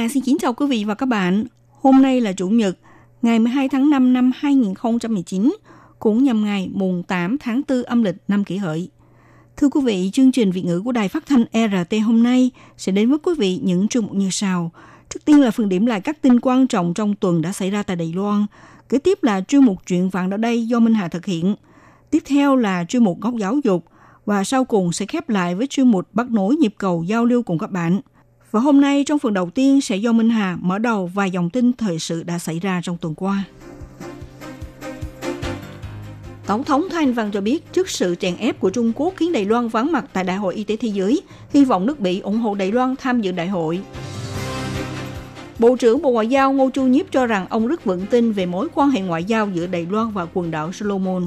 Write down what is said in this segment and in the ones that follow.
Hà xin kính chào quý vị và các bạn. Hôm nay là Chủ nhật, ngày 12 tháng 5 năm 2019, cũng nhằm ngày mùng 8 tháng 4 âm lịch năm kỷ hợi. Thưa quý vị, chương trình Việt ngữ của Đài Phát thanh RT hôm nay sẽ đến với quý vị những chương mục như sau. Trước tiên là phần điểm lại các tin quan trọng trong tuần đã xảy ra tại Đài Loan. Kế tiếp là chuyên mục chuyện vạn ở đây do Minh Hà thực hiện. Tiếp theo là chuyên mục góc giáo dục. Và sau cùng sẽ khép lại với chuyên mục bắt nối nhịp cầu giao lưu cùng các bạn. Và hôm nay trong phần đầu tiên sẽ do Minh Hà mở đầu vài dòng tin thời sự đã xảy ra trong tuần qua. Tổng thống Thanh Văn cho biết trước sự chèn ép của Trung Quốc khiến Đài Loan vắng mặt tại Đại hội Y tế Thế giới, hy vọng nước Mỹ ủng hộ Đài Loan tham dự đại hội. Bộ trưởng Bộ Ngoại giao Ngô Chu Nhiếp cho rằng ông rất vững tin về mối quan hệ ngoại giao giữa Đài Loan và quần đảo Solomon.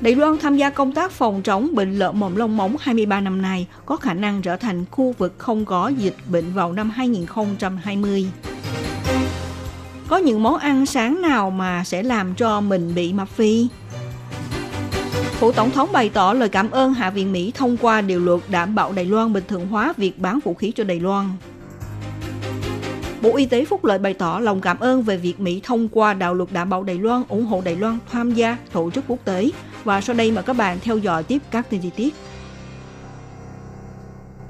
Đài Loan tham gia công tác phòng chống bệnh lở mồm lông móng 23 năm nay có khả năng trở thành khu vực không có dịch bệnh vào năm 2020. Có những món ăn sáng nào mà sẽ làm cho mình bị mập phi? Phủ Tổng thống bày tỏ lời cảm ơn Hạ viện Mỹ thông qua điều luật đảm bảo Đài Loan bình thường hóa việc bán vũ khí cho Đài Loan. Bộ Y tế Phúc Lợi bày tỏ lòng cảm ơn về việc Mỹ thông qua đạo luật đảm bảo Đài Loan ủng hộ Đài Loan tham gia tổ chức quốc tế. Và sau đây mời các bạn theo dõi tiếp các tin chi tiết.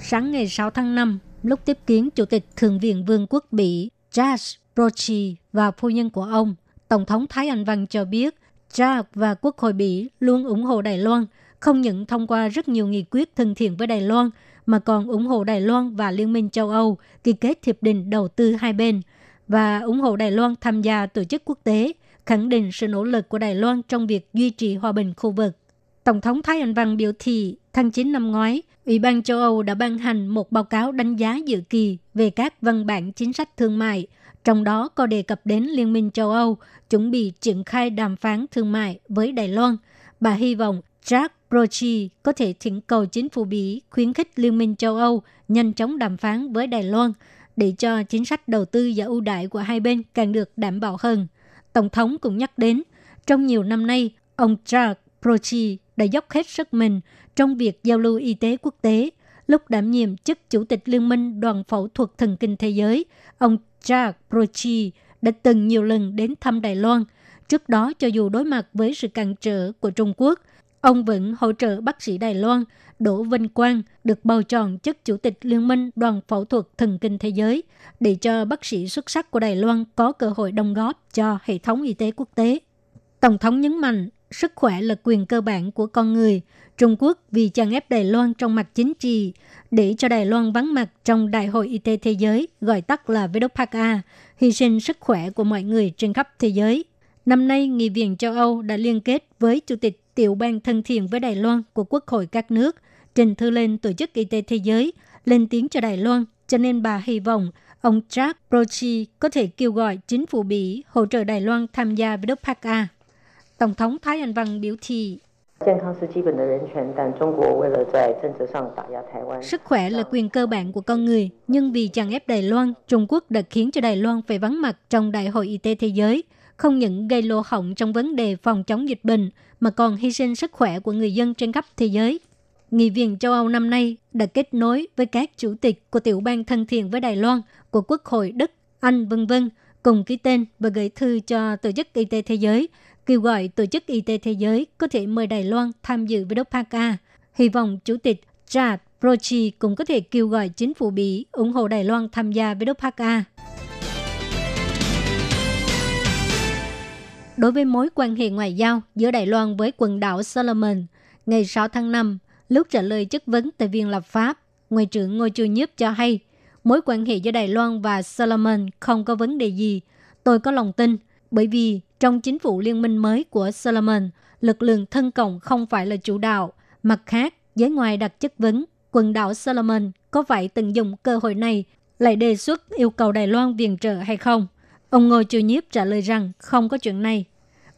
Sáng ngày 6 tháng 5, lúc tiếp kiến Chủ tịch Thượng viện Vương quốc Bỉ Josh Brochi và phu nhân của ông, Tổng thống Thái Anh Văn cho biết Josh và Quốc hội Bỉ luôn ủng hộ Đài Loan, không những thông qua rất nhiều nghị quyết thân thiện với Đài Loan, mà còn ủng hộ Đài Loan và Liên minh châu Âu ký kết hiệp định đầu tư hai bên và ủng hộ Đài Loan tham gia tổ chức quốc tế, khẳng định sự nỗ lực của Đài Loan trong việc duy trì hòa bình khu vực. Tổng thống Thái Anh Văn biểu thị tháng 9 năm ngoái, Ủy ban châu Âu đã ban hành một báo cáo đánh giá dự kỳ về các văn bản chính sách thương mại, trong đó có đề cập đến Liên minh châu Âu chuẩn bị triển khai đàm phán thương mại với Đài Loan. Bà hy vọng Jack Brochi có thể thỉnh cầu chính phủ Bỉ khuyến khích Liên minh châu Âu nhanh chóng đàm phán với Đài Loan để cho chính sách đầu tư và ưu đại của hai bên càng được đảm bảo hơn. Tổng thống cũng nhắc đến, trong nhiều năm nay, ông Jack Brochi đã dốc hết sức mình trong việc giao lưu y tế quốc tế. Lúc đảm nhiệm chức Chủ tịch Liên minh Đoàn Phẫu thuật Thần kinh Thế giới, ông Jack Brochi đã từng nhiều lần đến thăm Đài Loan. Trước đó, cho dù đối mặt với sự cản trở của Trung Quốc, ông vẫn hỗ trợ bác sĩ Đài Loan Đỗ Vinh Quang được bầu chọn chức Chủ tịch Liên minh Đoàn Phẫu thuật Thần kinh Thế giới để cho bác sĩ xuất sắc của Đài Loan có cơ hội đóng góp cho hệ thống y tế quốc tế. Tổng thống nhấn mạnh, sức khỏe là quyền cơ bản của con người. Trung Quốc vì chèn ép Đài Loan trong mặt chính trị, để cho Đài Loan vắng mặt trong Đại hội Y tế Thế giới, gọi tắt là WHA, hy sinh sức khỏe của mọi người trên khắp thế giới. Năm nay, Nghị viện châu Âu đã liên kết với Chủ tịch tiểu ban thân thiện với Đài Loan của Quốc hội các nước, trình thư lên Tổ chức Y tế Thế giới, lên tiếng cho Đài Loan, cho nên bà hy vọng ông Jack Brochi có thể kêu gọi chính phủ Bỉ hỗ trợ Đài Loan tham gia với WPA. Tổng thống Thái Anh Văn biểu thị Sức khỏe là quyền cơ bản của con người, nhưng vì chèn ép Đài Loan, Trung Quốc đã khiến cho Đài Loan phải vắng mặt trong Đại hội Y tế Thế giới, không những gây lỗ hổng trong vấn đề phòng chống dịch bệnh, mà còn hy sinh sức khỏe của người dân trên khắp thế giới. Nghị viện châu Âu năm nay đã kết nối với các chủ tịch của tiểu bang thân thiện với Đài Loan, của Quốc hội Đức, Anh, vân vân cùng ký tên và gửi thư cho Tổ chức Y tế Thế giới, kêu gọi Tổ chức Y tế Thế giới có thể mời Đài Loan tham dự với WPA. Hy vọng Chủ tịch Chad Brochi cũng có thể kêu gọi chính phủ Bỉ ủng hộ Đài Loan tham gia với WPA. Đối với mối quan hệ ngoại giao giữa Đài Loan với quần đảo Solomon, ngày 6 tháng 5, lúc trả lời chất vấn tại Viện Lập pháp, Ngoại trưởng Ngô Chu Nhiếp cho hay, mối quan hệ giữa Đài Loan và Solomon không có vấn đề gì. Tôi có lòng tin, bởi vì trong chính phủ liên minh mới của Solomon, lực lượng thân cộng không phải là chủ đạo. Mặt khác, giới ngoài đặt chất vấn, quần đảo Solomon có phải tận dụng cơ hội này lại đề xuất yêu cầu Đài Loan viện trợ hay không? Ông Ngô Chu Nhiếp trả lời rằng không có chuyện này.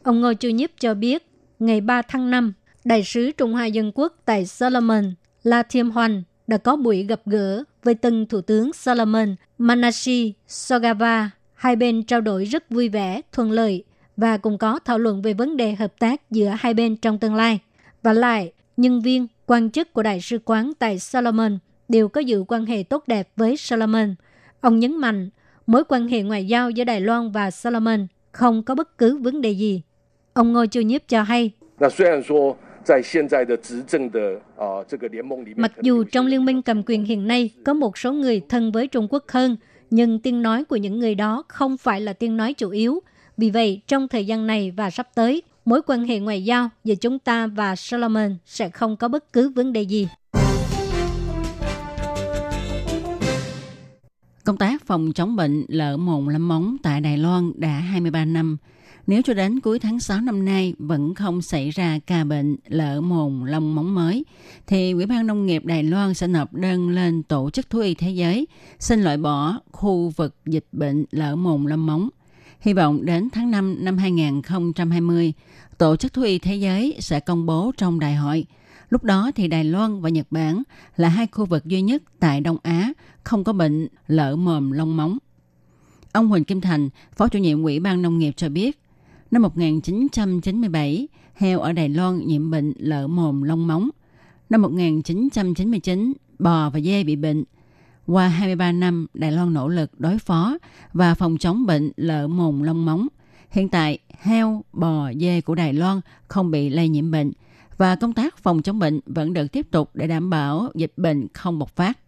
Ông Ngô Chu Nhiếp cho biết, ngày 3 tháng 5, Đại sứ Trung Hoa Dân Quốc tại Solomon, La Thiêm Hoan, đã có buổi gặp gỡ với tân Thủ tướng Solomon Manashi Sogava. Hai bên trao đổi rất vui vẻ, thuận lợi và cùng có thảo luận về vấn đề hợp tác giữa hai bên trong tương lai. Và lại, nhân viên, quan chức của Đại sứ quán tại Solomon đều có giữ quan hệ tốt đẹp với Solomon. Ông nhấn mạnh, mối quan hệ ngoại giao giữa Đài Loan và Solomon không có bất cứ vấn đề gì. Ông Ngô Chu Nhiếp cho hay, Mặc dù trong liên minh cầm quyền hiện nay có một số người thân với Trung Quốc hơn, nhưng tiếng nói của những người đó không phải là tiếng nói chủ yếu. Vì vậy, trong thời gian này và sắp tới, mối quan hệ ngoại giao giữa chúng ta và Solomon sẽ không có bất cứ vấn đề gì. Công tác phòng chống bệnh lở mồm lâm móng tại Đài Loan đã 23 năm. Nếu cho đến cuối tháng 6 năm nay vẫn không xảy ra ca bệnh lở mồm lông móng mới, thì Ủy ban Nông nghiệp Đài Loan sẽ nộp đơn lên Tổ chức Thú y Thế giới xin loại bỏ khu vực dịch bệnh lở mồm lâm móng. Hy vọng đến tháng 5 năm 2020, Tổ chức Thú y Thế giới sẽ công bố trong đại hội. Lúc đó thì Đài Loan và Nhật Bản là hai khu vực duy nhất tại Đông Á không có bệnh lở mồm lông móng. Ông Huỳnh Kim Thành, Phó chủ nhiệm Ủy ban Nông nghiệp cho biết, năm 1997, heo ở Đài Loan nhiễm bệnh lở mồm lông móng. Năm 1999, bò và dê bị bệnh. Qua 23 năm, Đài Loan nỗ lực đối phó và phòng chống bệnh lở mồm lông móng. Hiện tại, heo, bò, dê của Đài Loan không bị lây nhiễm bệnh và công tác phòng chống bệnh vẫn được tiếp tục để đảm bảo dịch bệnh không bộc phát.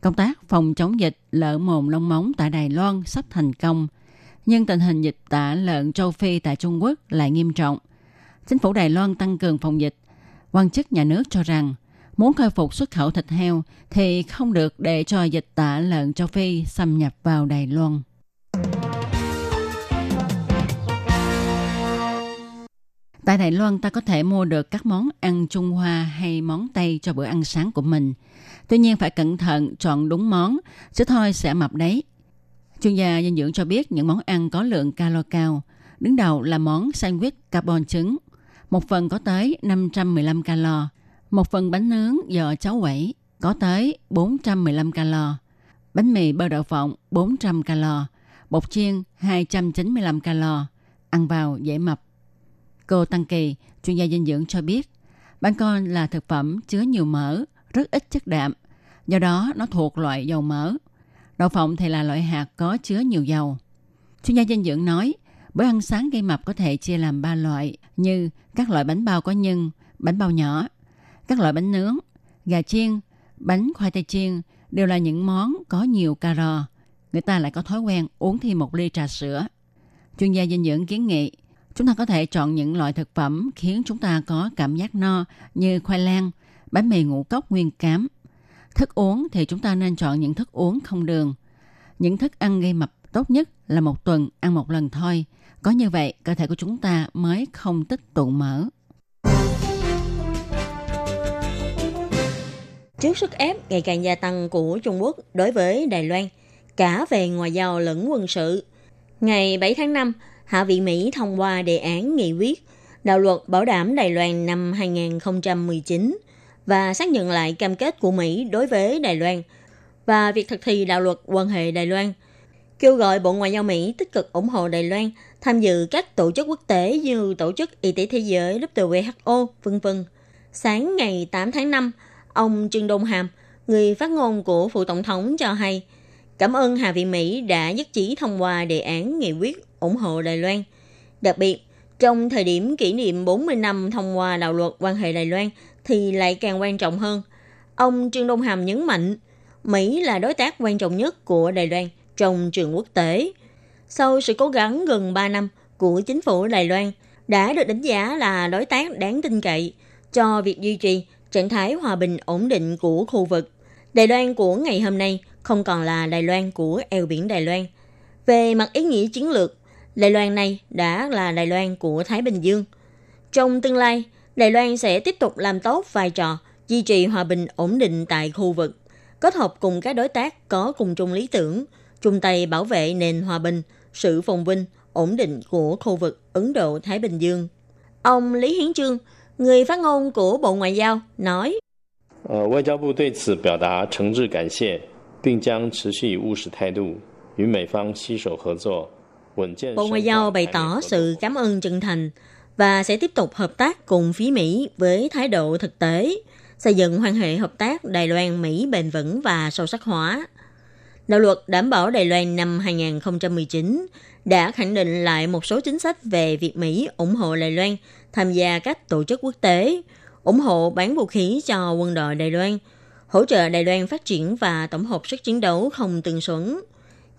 Công tác phòng chống dịch lở mồm long móng tại Đài Loan sắp thành công, nhưng tình hình dịch tả lợn châu Phi tại Trung Quốc lại nghiêm trọng. Chính phủ Đài Loan tăng cường phòng dịch. Quan chức nhà nước cho rằng muốn khôi phục xuất khẩu thịt heo thì không được để cho dịch tả lợn châu Phi xâm nhập vào Đài Loan. Tại Đài Loan ta có thể mua được các món ăn Trung Hoa hay món Tây cho bữa ăn sáng của mình. Tuy nhiên phải cẩn thận chọn đúng món, chứ thôi sẽ mập đấy. Chuyên gia dinh dưỡng cho biết những món ăn có lượng calo cao. Đứng đầu là món sandwich carbon trứng. Một phần có tới 515 calo. Một phần bánh nướng giò cháo quẩy có tới 415 calo. Bánh mì bơ đậu phộng 400 calo. Bột chiên 295 calo. Ăn vào dễ mập. Cô Tăng Kỳ, chuyên gia dinh dưỡng cho biết, bánh con là thực phẩm chứa nhiều mỡ, rất ít chất đạm, do đó nó thuộc loại dầu mỡ. Đậu phộng thì là loại hạt có chứa nhiều dầu. Chuyên gia dinh dưỡng nói, bữa ăn sáng gây mập có thể chia làm 3 loại như các loại bánh bao có nhân, bánh bao nhỏ, các loại bánh nướng, gà chiên, bánh khoai tây chiên đều là những món có nhiều calo. Người ta lại có thói quen uống thêm một ly trà sữa. Chuyên gia dinh dưỡng kiến nghị Chúng ta có thể chọn những loại thực phẩm khiến chúng ta có cảm giác no như khoai lang, bánh mì ngũ cốc nguyên cám. Thức uống thì chúng ta nên chọn những thức uống không đường. Những thức ăn gây mập tốt nhất là một tuần ăn một lần thôi. Có như vậy, cơ thể của chúng ta mới không tích tụ mỡ. Trước sức ép ngày càng gia tăng của Trung Quốc đối với Đài Loan, cả về ngoại giao lẫn quân sự, ngày 7 tháng 5, Hạ viện Mỹ thông qua đề án nghị quyết đạo luật bảo đảm Đài Loan năm 2019 và xác nhận lại cam kết của Mỹ đối với Đài Loan và việc thực thi đạo luật quan hệ Đài Loan, kêu gọi Bộ Ngoại giao Mỹ tích cực ủng hộ Đài Loan tham dự các tổ chức quốc tế như Tổ chức Y tế Thế giới WHO, vân vân. Sáng ngày 8 tháng 5, ông Trương Đông Hàm, người phát ngôn của phụ tổng thống cho hay, cảm ơn Hạ viện Mỹ đã nhất trí thông qua đề án nghị quyết ủng hộ Đài Loan. Đặc biệt, trong thời điểm kỷ niệm 40 năm thông qua đạo luật quan hệ Đài Loan thì lại càng quan trọng hơn. Ông Trương Đông Hàm nhấn mạnh, Mỹ là đối tác quan trọng nhất của Đài Loan trong trường quốc tế. Sau sự cố gắng gần 3 năm của chính phủ Đài Loan đã được đánh giá là đối tác đáng tin cậy cho việc duy trì trạng thái hòa bình ổn định của khu vực. Đài Loan của ngày hôm nay không còn là Đài Loan của eo biển Đài Loan. Về mặt ý nghĩa chiến lược, Đài Loan này đã là Đài Loan của Thái Bình Dương. Trong tương lai, Đài Loan sẽ tiếp tục làm tốt vai trò duy trì hòa bình ổn định tại khu vực kết hợp cùng các đối tác có cùng chung lý tưởng, chung tay bảo vệ nền hòa bình, sự phồn vinh, ổn định của khu vực Ấn Độ-Thái Bình Dương. Ông Lý Hiến Trương, người phát ngôn của Bộ Ngoại giao, nói 呃，外交部对此表达诚挚感谢， 并将持续以务实态度与美方携手合作，稳健。 Bộ Ngoại giao bày tỏ sự cảm ơn chân thành và sẽ tiếp tục hợp tác cùng phía Mỹ với thái độ thực tế, xây dựng quan hệ hợp tác Đài Loan-Mỹ bền vững và sâu sắc hóa. Đạo luật đảm bảo Đài Loan năm 2019 đã khẳng định lại một số chính sách về việc Mỹ ủng hộ Đài Loan tham gia các tổ chức quốc tế, ủng hộ bán vũ khí cho quân đội Đài Loan, hỗ trợ Đài Loan phát triển và tổng hợp sức chiến đấu không tương xứng,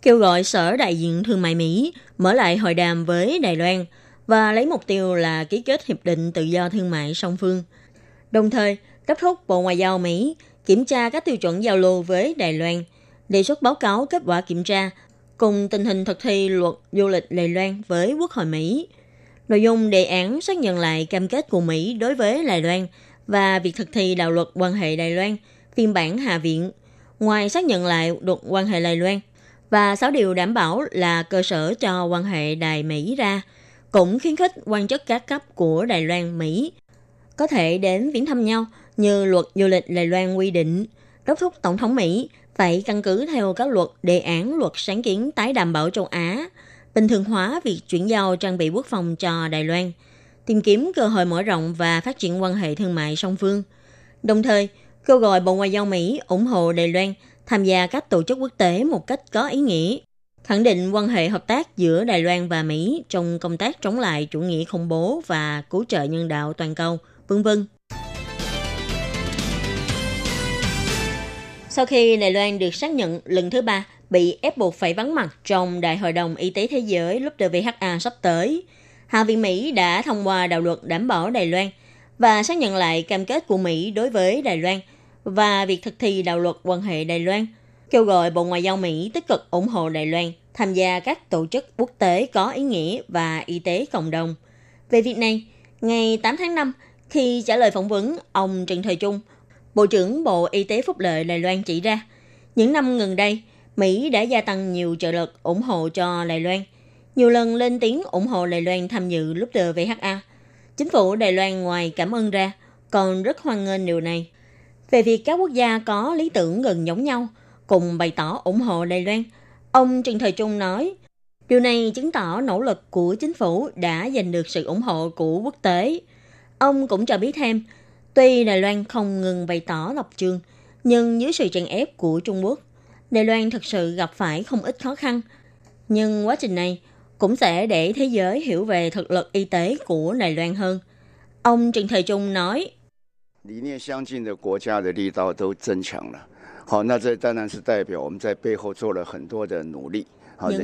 kêu gọi Sở Đại diện Thương mại Mỹ mở lại hội đàm với Đài Loan và lấy mục tiêu là ký kết hiệp định tự do thương mại song phương. Đồng thời, đốc thúc Bộ Ngoại giao Mỹ kiểm tra các tiêu chuẩn giao lưu với Đài Loan, đề xuất báo cáo kết quả kiểm tra cùng tình hình thực thi luật du lịch Đài Loan với Quốc hội Mỹ. Nội dung đề án xác nhận lại cam kết của Mỹ đối với Đài Loan và việc thực thi đạo luật quan hệ Đài Loan, phiên bản Hạ viện. Ngoài xác nhận lại luật quan hệ Đài Loan và 6 điều đảm bảo là cơ sở cho quan hệ Đài Mỹ ra, cũng khuyến khích quan chức các cấp của Đài Loan Mỹ có thể đến viếng thăm nhau như luật du lịch Đài Loan quy định, đốc thúc Tổng thống Mỹ phải căn cứ theo các luật đề án luật sáng kiến tái đảm bảo châu Á, bình thường hóa việc chuyển giao trang bị quốc phòng cho Đài Loan, tìm kiếm cơ hội mở rộng và phát triển quan hệ thương mại song phương. Đồng thời, kêu gọi Bộ Ngoại giao Mỹ ủng hộ Đài Loan tham gia các tổ chức quốc tế một cách có ý nghĩa, khẳng định quan hệ hợp tác giữa Đài Loan và Mỹ trong công tác chống lại chủ nghĩa khủng bố và cứu trợ nhân đạo toàn cầu, vân vân. Sau khi Đài Loan được xác nhận lần thứ ba bị ép buộc phải vắng mặt trong Đại hội đồng Y tế Thế giới WHA sắp tới, Hạ viện Mỹ đã thông qua đạo luật đảm bảo Đài Loan và xác nhận lại cam kết của Mỹ đối với Đài Loan và việc thực thi đạo luật quan hệ Đài Loan, kêu gọi Bộ Ngoại giao Mỹ tích cực ủng hộ Đài Loan tham gia các tổ chức quốc tế có ý nghĩa và y tế cộng đồng. Về việc này, ngày 8 tháng 5, khi trả lời phỏng vấn, ông Trần Thời Trung, Bộ trưởng Bộ Y tế Phúc lợi Đài Loan chỉ ra, những năm gần đây, Mỹ đã gia tăng nhiều trợ lực ủng hộ cho Đài Loan, nhiều lần lên tiếng ủng hộ Đài Loan tham dự lúc chờ VHA. Chính phủ Đài Loan ngoài cảm ơn ra, còn rất hoan nghênh điều này. Về việc các quốc gia có lý tưởng gần giống nhau, cùng bày tỏ ủng hộ Đài Loan, ông Trần Thời Trung nói, điều này chứng tỏ nỗ lực của chính phủ đã giành được sự ủng hộ của quốc tế. Ông cũng cho biết thêm, tuy Đài Loan không ngừng bày tỏ lập trường, nhưng dưới sự chèn ép của Trung Quốc, Đài Loan thực sự gặp phải không ít khó khăn. Nhưng quá trình này cũng sẽ để thế giới hiểu về thực lực y tế của Đài Loan hơn. Ông Trần Thời Trung nói, những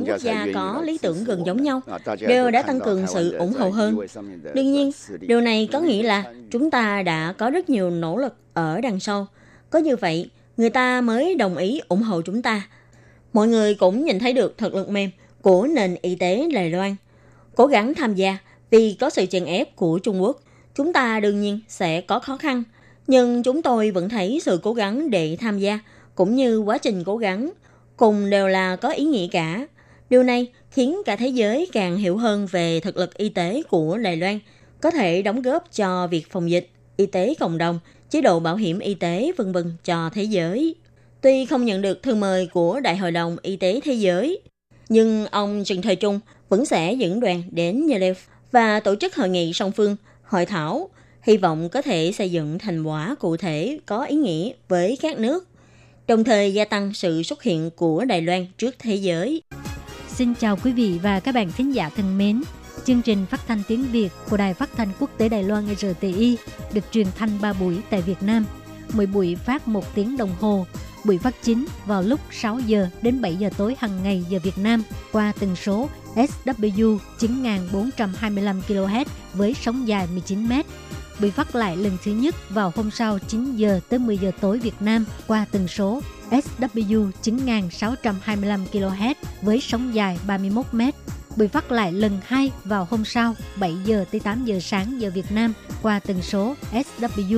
quốc gia có lý tưởng gần giống nhau đều đã tăng cường sự ủng hộ hơn. Đương nhiên, điều này có nghĩa là chúng ta đã có rất nhiều nỗ lực ở đằng sau. Có như vậy, người ta mới đồng ý ủng hộ chúng ta. Mọi người cũng nhìn thấy được thực lực mềm của nền y tế Đài Loan. Cố gắng tham gia vì có sự chèn ép của Trung Quốc. Chúng ta đương nhiên sẽ có khó khăn. Nhưng chúng tôi vẫn thấy sự cố gắng để tham gia cũng như quá trình cố gắng cùng đều là có ý nghĩa cả. Điều này khiến cả thế giới càng hiểu hơn về thực lực y tế của Đài Loan, có thể đóng góp cho việc phòng dịch, y tế cộng đồng, chế độ bảo hiểm y tế vân vân cho thế giới. Tuy không nhận được thư mời của Đại hội đồng Y tế Thế giới, nhưng ông Trần Thời Trung vẫn sẽ dẫn đoàn đến Geneva và tổ chức hội nghị song phương, hội thảo, hy vọng có thể xây dựng thành quả cụ thể có ý nghĩa với các nước, đồng thời gia tăng sự xuất hiện của Đài Loan trước thế giới. Xin chào quý vị và các bạn thính giả thân mến. Chương trình phát thanh tiếng Việt của Đài Phát thanh Quốc tế Đài Loan RTI được truyền thanh 3 buổi tại Việt Nam. Mỗi buổi phát 1 tiếng đồng hồ. Buổi phát chính vào lúc 6 giờ đến 7 giờ tối hàng ngày giờ Việt Nam qua tần số SW 9425 kHz với sóng dài 19 m. Bị phát lại lần thứ nhất vào hôm sau 9 giờ tới 10 giờ tối Việt Nam qua tần số SW 9625 kHz với sóng dài 31 m. Bị phát lại lần 2 vào hôm sau 7 giờ tới 8 giờ sáng giờ Việt Nam qua tần số SW